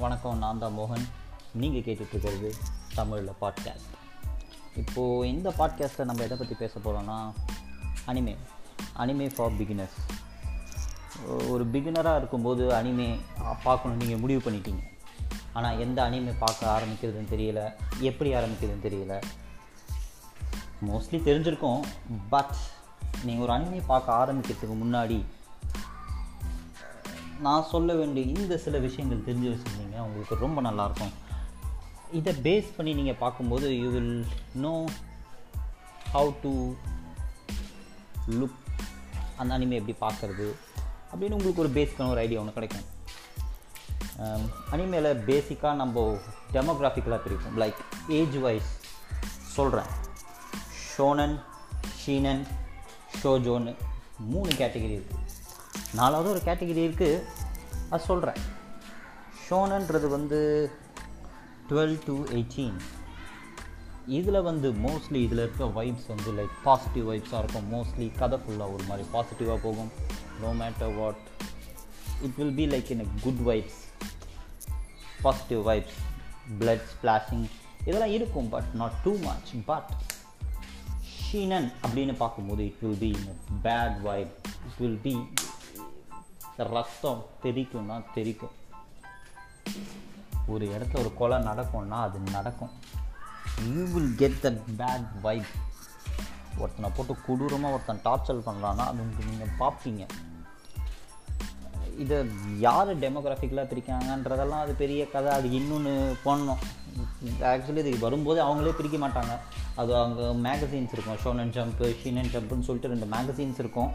வணக்கம் நான் தான் மோகன். நீங்கள் கேட்டுட்ருக்கிறது தமிழில் பாட்காஸ்ட் இப்போது இந்த பாட்காஸ்ட்டில் நம்ம எதை பற்றி பேச போகிறோன்னா அனிமே அனிமே ஃபார் பிகினர்ஸ் ஒரு பிகினராக இருக்கும்போது அனிமே பார்க்கணும் நீங்கள் முடிவு பண்ணிட்டீங்க. ஆனால் எந்த அனிமே பார்க்க ஆரம்பிக்கிறதுன்னு தெரியல எப்படி ஆரம்பிக்கிறதுன்னு தெரியல. மோஸ்ட்லி தெரிஞ்சிருக்கும் பட் நீங்கள் ஒரு அனிமே பார்க்க ஆரம்பிக்கிறதுக்கு முன்னாடி நான் சொல்ல வேண்டிய இந்த சில விஷயங்கள் தெரிஞ்சு வச்சுருந்தீங்க உங்களுக்கு ரொம்ப நல்லாயிருக்கும். இதை பேஸ் பண்ணி நீங்கள் பார்க்கும்போது you will know how to look அந்த அனிமே எப்படி பார்க்குறது அப்படின்னு உங்களுக்கு ஒரு பேசிக்கான ஒரு ஐடியா ஒன்று கிடைக்கும். அனிமேல பேசிக்காக நம்ம டெமோக்ராஃபிக்கலாக பிரிப்போம் லைக் ஏஜ் வைஸ் சொல்கிறேன் ஷோனன் ஷீனன் ஷோஜோன்னு மூணு கேட்டகரி இருக்குது நாலாவது ஒரு கேட்டகரி இருக்குது அது சொல்கிறேன் ஷோனன்றது வந்து டுவெல் டு எயிட்டீன். இதில் வந்து மோஸ்ட்லி இதில் இருக்க வைப்ஸ் வந்து லைக் பாசிட்டிவ் வைப்ஸாக இருக்கும். மோஸ்ட்லி கதை ஃபுல்லாக ஒரு மாதிரி பாசிட்டிவாக போகும். No matter what it will be like in a good vibes positive vibes blood splashing இதெல்லாம் இருக்கும் but not too much but ஷீனன் அப்படின்னு பார்க்கும்போது it will be in bad vibe it will be ரத்தம் தெரிக்கும்னா தெரிக்கும் ஒரு இடத்துல ஒரு கொலை நடக்கும்னா அது நடக்கும். You will get that bad vibe ஒருத்தனை போட்டு கொடூரமாக ஒருத்தன் டார்ச்சர் பண்ணுறான்னா அது நீங்கள் பார்ப்பீங்க. இதை யார் டெமோகிராஃபிக்கலாக பிரிக்காங்கன்றதெல்லாம் அது பெரிய கதை. அது இன்னொன்று பண்ணணும் ஆக்சுவலி இது வரும்போது அவங்களே பிரிக்க மாட்டாங்க. அது அங்கே மேகசின்ஸ் இருக்கும். ஷோனன் ஜம்ப்பு ஷீனன் ஜம்ப்புன்னு சொல்லிட்டு ரெண்டு மேகசின்ஸ் இருக்கும்.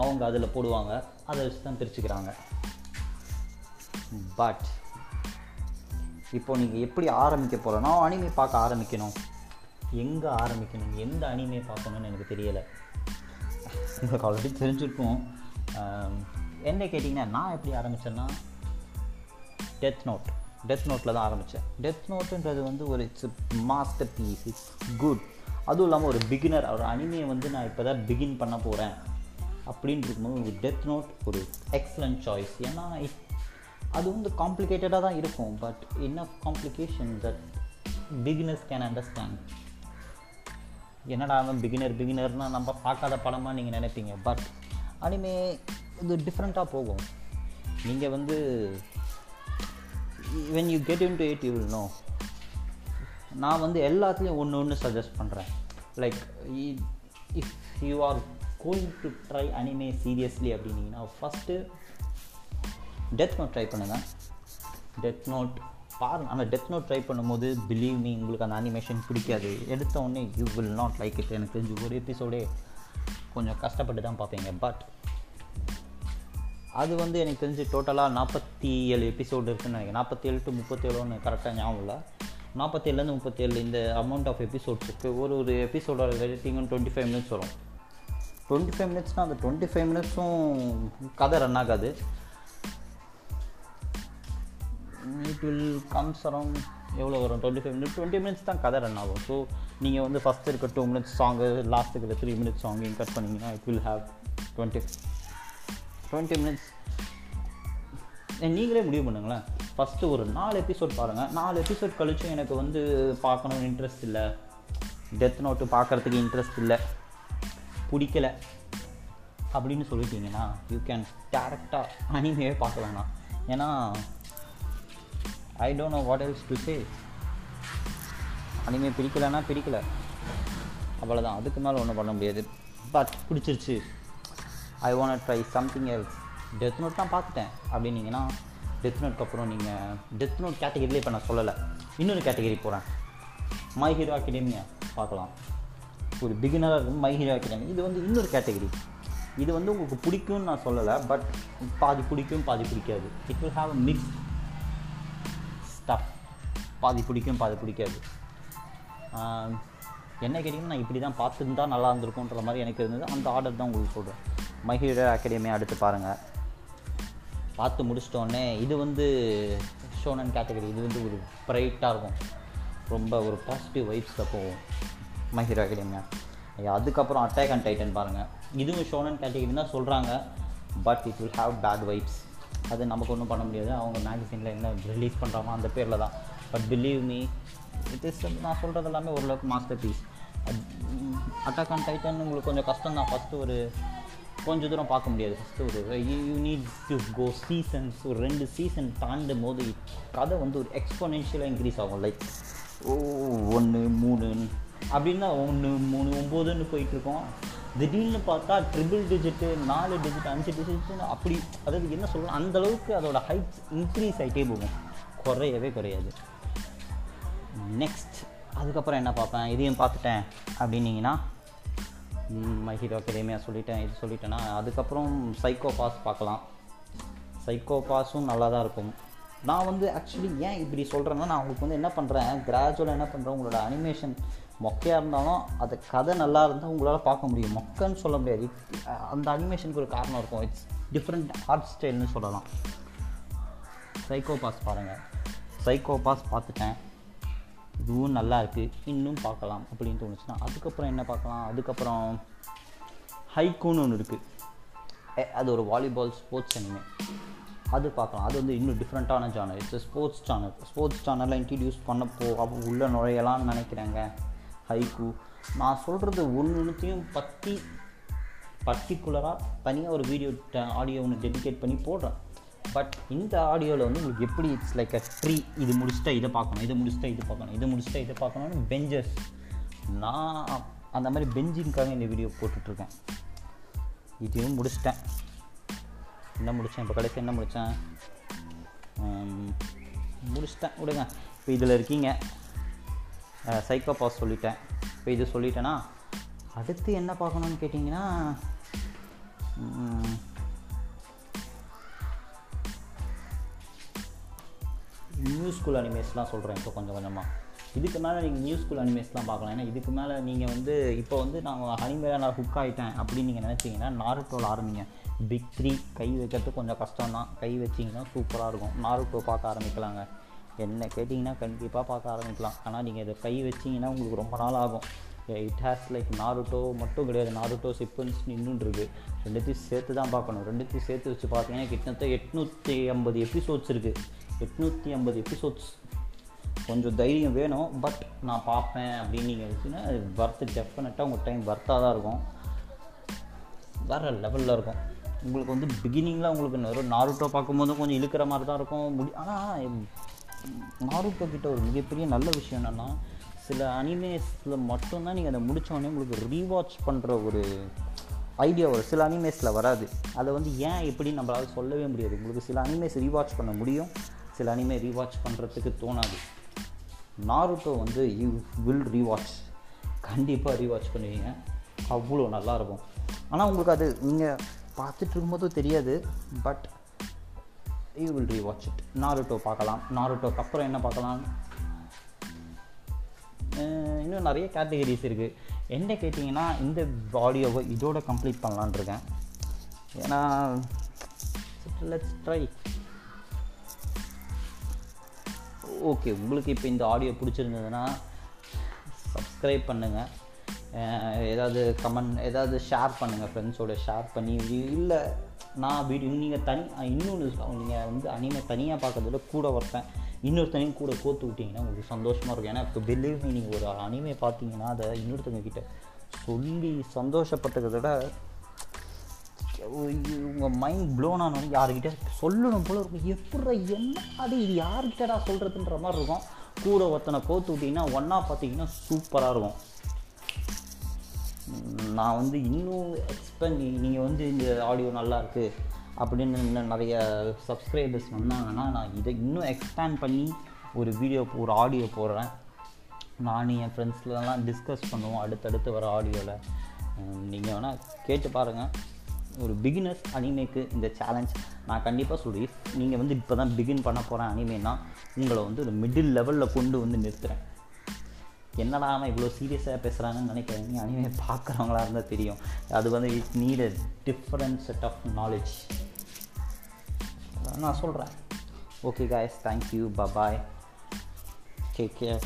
அவங்க அதில் போடுவாங்க. அதை வச்சு தான் பிரிச்சுக்கிறாங்க. பட் இப்போ நீங்கள் எப்படி ஆரம்பிக்க போகிறோன்னா அனிமே பார்க்க ஆரம்பிக்கணும். எங்கே ஆரம்பிக்கணும்? எந்த அனிமே பார்க்கணும்னு எனக்கு தெரியலை. உங்களுக்கு ஆல்ரெடி தெரிஞ்சிருக்கும். என்ன கேட்டிங்கன்னா நான் எப்படி ஆரம்பித்தேன்னா டெத் நோட் டெத் நோட்டில் தான் ஆரம்பித்தேன் டெத் நோட்டுன்றது வந்து ஒரு it's masterpiece it's good அதுவும் இல்லாமல் ஒரு பிகினர் ஒரு அனிமையை வந்து நான் இப்போ தான் பிகின் பண்ண போகிறேன் அப்படின்னு இருக்கும்போது உங்களுக்கு டெத் நோட் ஒரு எக்ஸலண்ட் சாய்ஸ் ஏன்னா இட் அது வந்து காம்ப்ளிகேட்டடாக தான் இருக்கும். பட் என்ன complication that beginners can understand என்னடா அவன் பிகினர் பிகினர்னால் நம்ம பார்க்காத படமாக நீங்கள் நினைப்பீங்க. பட் அனிமே இது டிஃப்ரெண்ட்டாக போகும். நீங்கள் வந்து when you get into it you will know நான் வந்து எல்லாத்துலேயும் ஒன்று ஒன்று சஜஸ்ட் பண்ணுறேன் like if you are going to try anime seriously அப்படின்னீங்கன்னா ஃபஸ்ட்டு டெத் நோட் ட்ரை பண்ணுங்கள் டெத் நோட் பாருங்கள் ஆனால் டெத் நோட் ட்ரை பண்ணும்போது பிலீவ் மீ உங்களுக்கு அந்த அனிமேஷன் பிடிக்காது. எடுத்த உடனே you will not like it எனக்கு தெரிஞ்சு ஒரு எபிசோடே கொஞ்சம் கஷ்டப்பட்டு தான் பார்ப்பீங்க. பட் அது வந்து எனக்கு தெரிஞ்சு டோட்டலாக நாற்பத்தி ஏழு எபிசோடு இருக்குன்னு நினைக்கிறேன். நாற்பத்தி ஏழு டு முப்பத்தேழுன்னு கரெக்டாக ஞாபகம் இல்லை. நாற்பத்தேழுலேருந்து முப்பத்தேழு இந்த அமௌண்ட் ஆஃப் எபிசோட்ஸ் இருக்குது ஒரு ஒரு எபிசோடோட ரேட்டிங்கும் டுவெண்ட்டி ஃபைவ் மினிட்ஸ் வரும். டுவெண்ட்டி ஃபைவ் மினிட்ஸ்னால் அந்த டுவெண்ட்டி ஃபைவ் மினிட்ஸும் கதை ரன் ஆகாது. இட் வில் கம்ஸ் அரவுண்ட் எவ்வளோ வரும்? Twenty five minutes twenty minutes தான் கதை ரன் ஆகும். ஸோ நீங்கள் வந்து ஃபஸ்ட்டு இருக்க டூ மினிட்ஸ் சாங்கு லாஸ்ட்டுக்கு இருக்கிற த்ரீ மினிட்ஸ் சாங்கையும் கட் பண்ணிங்கன்னா it will have twenty twenty minutes நீங்களே முடிவு பண்ணுங்களேன். ஃபஸ்ட்டு ஒரு நாலு எபிசோட் பாருங்கள் நாலு எபிசோட் கழிச்சும் எனக்கு வந்து பார்க்கணும்னு இன்ட்ரெஸ்ட் இல்லை. டெத் நோட்டு பார்க்குறதுக்கு இன்ட்ரெஸ்ட் இல்லை. பிடிக்கல அப்படின்னு சொல்லிட்டீங்கன்னா யூ கேன் டேரெக்டாக அனிமையே பார்க்க வேணாம். ஏன்னா I don't know what else to say anime பிடிக்கலன்னா பிடிக்கல. அவ்வளோதான் அதுக்கு மேலே ஒன்றும் பண்ண முடியாது. பட் பிடிச்சிருச்சு. I want try something else death note தான் பார்த்துட்டேன். அப்படின்னீங்கன்னா டெத் நோட்க்கு அப்புறம் நீங்கள் டெத் நோட் கேட்டகரியிலே இப்போ நான் சொல்லலை. இன்னொரு கேட்டகரி போகிறேன் மை ஹீரோ அகாடமியா பார்க்கலாம். ஒரு பிகினராக இருக்கும் மை ஹீரோ அகாடமி இது வந்து இன்னொரு கேட்டகரி இது வந்து உங்களுக்கு பிடிக்கும்னு நான் சொல்லலை பட் பாதி பிடிக்கும் பாதி பிடிக்காது. It will have a mix stuff பாதி பிடிக்கும் பாதி பிடிக்காது. என்ன கேட்டிங்கன்னா நான் இப்படி தான் பார்த்துருந்தா நல்லா இருந்திருக்குன்ற மாதிரி எனக்கு இருந்தது. அந்த ஆர்டர் தான் உங்களுக்கு சொல்கிறேன் மை ஹீரோ அகாடமி அடுத்து பாருங்கள் பார்த்து முடிச்சிட்டோடனே இது வந்து ஷோனன் கேட்டகரி இது வந்து ஒரு ப்ரைட்டாக இருக்கும். ரொம்ப ஒரு பாசிட்டிவ் வைப்ஸில் போகும். மை ஹீரோ அகாடமியா அதுக்கப்புறம் அட்டாக் அண்ட் டைட்டன் பாருங்கள் இதுவும் ஷோனன் கேட்டகரி தான் சொல்கிறாங்க but it will have bad vibes அது நமக்கு ஒன்றும் பண்ண முடியாது. அவங்க மேகசினில் என்ன ரிலீஸ் பண்ணுறாமோ அந்த பேரில் தான். But believe me it is நான் சொல்கிறது எல்லாமே ஓரளவுக்கு masterpiece Attack on Titan உங்களுக்கு கொஞ்சம் கஷ்டம் தான். ஃபஸ்ட்டு ஒரு கொஞ்சம் தூரம் பார்க்க முடியாது. ஃபஸ்ட்டு ஒரு you need to go seasons ஒரு ரெண்டு சீசன் தாண்டும் போது கதை வந்து ஒரு எக்ஸ்பொனென்ஷியலாக இன்க்ரீஸ் ஆகும். லைக் ஓ ஒன்று மூணு அப்படின்னா ஒன்று மூணு ஒம்போதுன்னு போயிட்டுருக்கோம். திடீர்னு பார்த்தா ட்ரிபிள் டிஜிட்டு நாலு டிஜிட் அஞ்சு டிஜிட்னு அப்படி அதாவது என்ன சொல்லலாம் அந்தளவுக்கு அதோட ஹைட்ஸ் இன்க்ரீஸ் ஆகிட்டே போகும். குறையவே குறையாது. நெக்ஸ்ட் அதுக்கப்புறம் என்ன பார்ப்பேன்? இதையும் பார்த்துட்டேன். அப்படின்னீங்கன்னா மை ஹீரோ அகாடமியா சொல்லிட்டேன் இது சொல்லிட்டேன்னா அதுக்கப்புறம் சைக்கோ பாஸ் பார்க்கலாம். சைக்கோ பாஸும் நல்லா தான் இருக்கும். நான் வந்து ஆக்சுவலி ஏன் இப்படி சொல்கிறேன்னா நான் உங்களுக்கு வந்து என்ன பண்ணுறேன் கிராஜுவலாக என்ன பண்ணுறேன் உங்களோட அனிமேஷன் மொக்கையாக இருந்தாலும் அது கதை நல்லா இருந்தால் உங்களால் பார்க்க முடியும். மொக்கன்னு சொல்ல முடியாது. அந்த அனிமேஷனுக்கு ஒரு காரணம் இருக்கும். இட்ஸ் டிஃப்ரெண்ட் ஆர்ட் ஸ்டைல்னு சொல்லலாம். சைக்கோ பாஸ் பாருங்கள் சைக்கோ பாஸ் பார்த்துட்டேன். இதுவும் நல்லா இருக்குது இன்னும் பார்க்கலாம் அப்படின்னு தோணுச்சுன்னா அதுக்கப்புறம் என்ன பார்க்கலாம்? அதுக்கப்புறம் ஹைக்கூன்னு ஒன்று இருக்குது அது ஒரு வாலிபால் ஸ்போர்ட்ஸ் அனிமே அது பார்க்கலாம். அது வந்து இன்னும் டிஃப்ரெண்ட்டான channel it's sports channel sports சேனலில் இன்ட்ரடியூஸ் பண்ணப்போ அப்போ உள்ளே நுழையலாம்னு நினைக்கிறேங்க. ஹைக்கூ. நான் சொல்கிறது ஒன்றுத்தையும் பற்றி பர்டிகுலராக தனியாக ஒரு வீடியோ ஆடியோ ஒன்று டெடிகேட் பண்ணி போடுறேன். பட் இந்த ஆடியோவில் வந்து உங்களுக்கு எப்படி இட்ஸ் லைக் அ ட்ரீ இது முடிச்சுட்டா இதை பார்க்கணும் இதை முடிச்சுட்டா இது பார்க்கணும் இதை முடிச்சுட்டா இதை பார்க்கணும்னு பெஞ்சஸ் நான் அந்த மாதிரி பெஞ்சிங்காக இந்த வீடியோ போட்டுட்ருக்கேன். இதையும் முடிச்சிட்டேன். என்ன முடித்தேன் இப்போ கடைசி என்ன முடித்தேன் முடிச்சிட்டேன். விடுங்க. இப்போ இதில் இருக்கீங்க. சைக்கோ பாஸ் சொல்லிட்டேன். இப்போ இது சொல்லிட்டேன்னா அடுத்து என்ன பார்க்கணும்னு கேட்டிங்கன்னா நியூ ஸ்கூல் அனிமேஸ்லாம் சொல்கிறேன் இப்போ கொஞ்சம் கொஞ்சமாக இதுக்கு மேலே நீங்கள் நியூ ஸ்கூல் அனிமேஸ்லாம் பார்க்கலாம். ஏன்னா இதுக்கு மேலே நீங்கள் வந்து இப்போ வந்து நான் அனிமேல நான் ஹுக் ஆகிட்டேன் அப்படின்னு நீங்கள் நினச்சிங்கன்னா நாருட்டோவில் ஆரம்பிங்க. பிக் த்ரீ கை வைக்கிறது கொஞ்சம் கஷ்டம் தான் கை வச்சிங்கன்னா சூப்பராக இருக்கும். நாருட்டோ பார்க்க ஆரம்பிக்கலாங்க. என்ன கேட்டிங்கன்னா கண்டிப்பாக பார்க்க ஆரம்பிக்கலாம். ஆனால் நீங்கள் இதை கை வச்சிங்கன்னா உங்களுக்கு ரொம்ப நாள் ஆகும். இட் ஹேஸ் லைக் நாருட்டோ மட்டும் கிடையாது. நாருட்டோ சிப்பன்ஸ் இன்னும் இருக்குது ரெண்டுத்தையும் சேர்த்து தான் பார்க்கணும். ரெண்டுத்தையும் சேர்த்து வச்சு பார்த்தீங்கன்னா கிட்டத்தட்ட எட்நூற்றி ஐம்பது எபிசோட்ஸ் இருக்குது எட்நூற்றி ஐம்பது எபிசோட்ஸ் கொஞ்சம் தைரியம் வேணும். பட் நான் பார்ப்பேன் அப்படின்னு நீங்கள் வச்சுன்னா வர்த்து டெஃபினட்டாக உங்கள் டைம் வர்த்தாக தான் இருக்கும். வேறு லெவலில் இருக்கும். உங்களுக்கு வந்து பிகினிங்கில் உங்களுக்கு நாருட்டோ பார்க்கும்போது கொஞ்சம் இழுக்கிற மாதிரி தான் இருக்கும். முடி ஆனால் நாருட்டோ கிட்ட ஒரு மிகப்பெரிய நல்ல விஷயம் என்னென்னா சில அனிமேஸில் மட்டும்தான் நீங்கள் அதை முடித்தோடனே உங்களுக்கு ரீவாட்ச் பண்ணுற ஒரு ஐடியா வரும். சில அனிமேஸில் வராது. அதை வந்து ஏன் எப்படி நம்மளால் சொல்லவே முடியாது? உங்களுக்கு சில அனிமேஸ் ரீவாட்ச் பண்ண முடியும். சில அனிமே ரீவாட்ச் பண்ணுறதுக்கு தோணாது. நாருட்டோ வந்து யூ வில் ரீவாட்ச் கண்டிப்பாக ரீவாட்ச் பண்ணுவீங்க. அவ்வளோ நல்லாயிருக்கும் ஆனால் உங்களுக்கு அது நீங்கள் பார்த்துட்டு இருக்கும்போதும் தெரியாது. But you will rewatch it Naruto பார்க்கலாம். நாருட்டோக்கு அப்புறம் என்ன பார்க்கலாம்? இன்னும் நிறைய கேட்டகரிஸ் இருக்குது என்ன கேட்டிங்கன்னா இந்த ஆடியோவை இதோட கம்ப்ளீட் பண்ணலான்னு இருக்கேன். ஏன்னா லெட்ஸ் ட்ரை ஓகே உங்களுக்கு இப்போ இந்த ஆடியோ பிடிச்சிருந்ததுன்னா சப்ஸ்கிரைப் பண்ணுங்கள் ஏதாவது கமெண்ட் ஏதாவது ஷேர் பண்ணுங்கள் ஃப்ரெண்ட்ஸோட ஷேர் பண்ணி. இல்லை நான் வீடு நீங்கள் தனி இன்னொன்று நீங்கள் வந்து அனிமே தனியாக பார்க்குறதோட கூட வரப்பேன் இன்னொருத்தனையும் கூட கோத்து விட்டிங்கன்னா உங்களுக்கு சந்தோஷமாக இருக்கும். ஏன்னா இப்போ பிலீவ் மீ நீங்கள் ஒரு அனிமே பார்த்தீங்கன்னா அதை இன்னொருத்தங்க கிட்ட சொல்லி சந்தோஷப்பட்டதை விட உங்கள் மைண்ட் ப்ளோன் ஆனவங்க யார்கிட்ட சொல்லணும் போல இருக்கும். எப்படி என்ன அது இது? யார்கிட்டடா சொல்கிறதுன்ற மாதிரி இருக்கும். கூட ஒருத்தனை கோத்து விட்டிங்கன்னா ஒன்றா பார்த்தீங்கன்னா சூப்பராக இருக்கும். நான் வந்து இன்னும் எக்ஸ்பெண்ட் நீங்கள் வந்து இந்த ஆடியோ நல்லா இருக்குது அப்படின்னு இன்னும் நிறைய சப்ஸ்கிரைபர்ஸ் வந்தாங்கன்னா நான் இதை இன்னும் எக்ஸ்பேண்ட் பண்ணி ஒரு வீடியோ ஒரு ஆடியோ போடுறேன். நான் என் ஃப்ரெண்ட்ஸ்லலாம் டிஸ்கஸ் பண்ணுவோம் அடுத்தடுத்து வர ஆடியோவில் நீங்கள் வேணால் கேட்டு பாருங்கள் ஒரு பிகினர்ஸ் அனிமேக்கு இந்த சேலஞ்ச் நான் கண்டிப்பாக சொல்கிறேன் நீங்கள் வந்து இப்போ தான் பிகின் பண்ண போகிறேன் அனிமேனா உங்களை வந்து ஒரு மிடில் லெவலில் கொண்டு வந்து நிறுத்துகிறேன் என்னடா அவன் இவ்வளோ சீரியஸாக பேசுகிறாங்கன்னு நினைக்கிறீங்க அனிமே பார்க்குறவங்களா இருந்தால் தெரியும். அது வந்து it need a different set of knowledge நான் சொல்கிறேன் okay guys thank you bye bye take care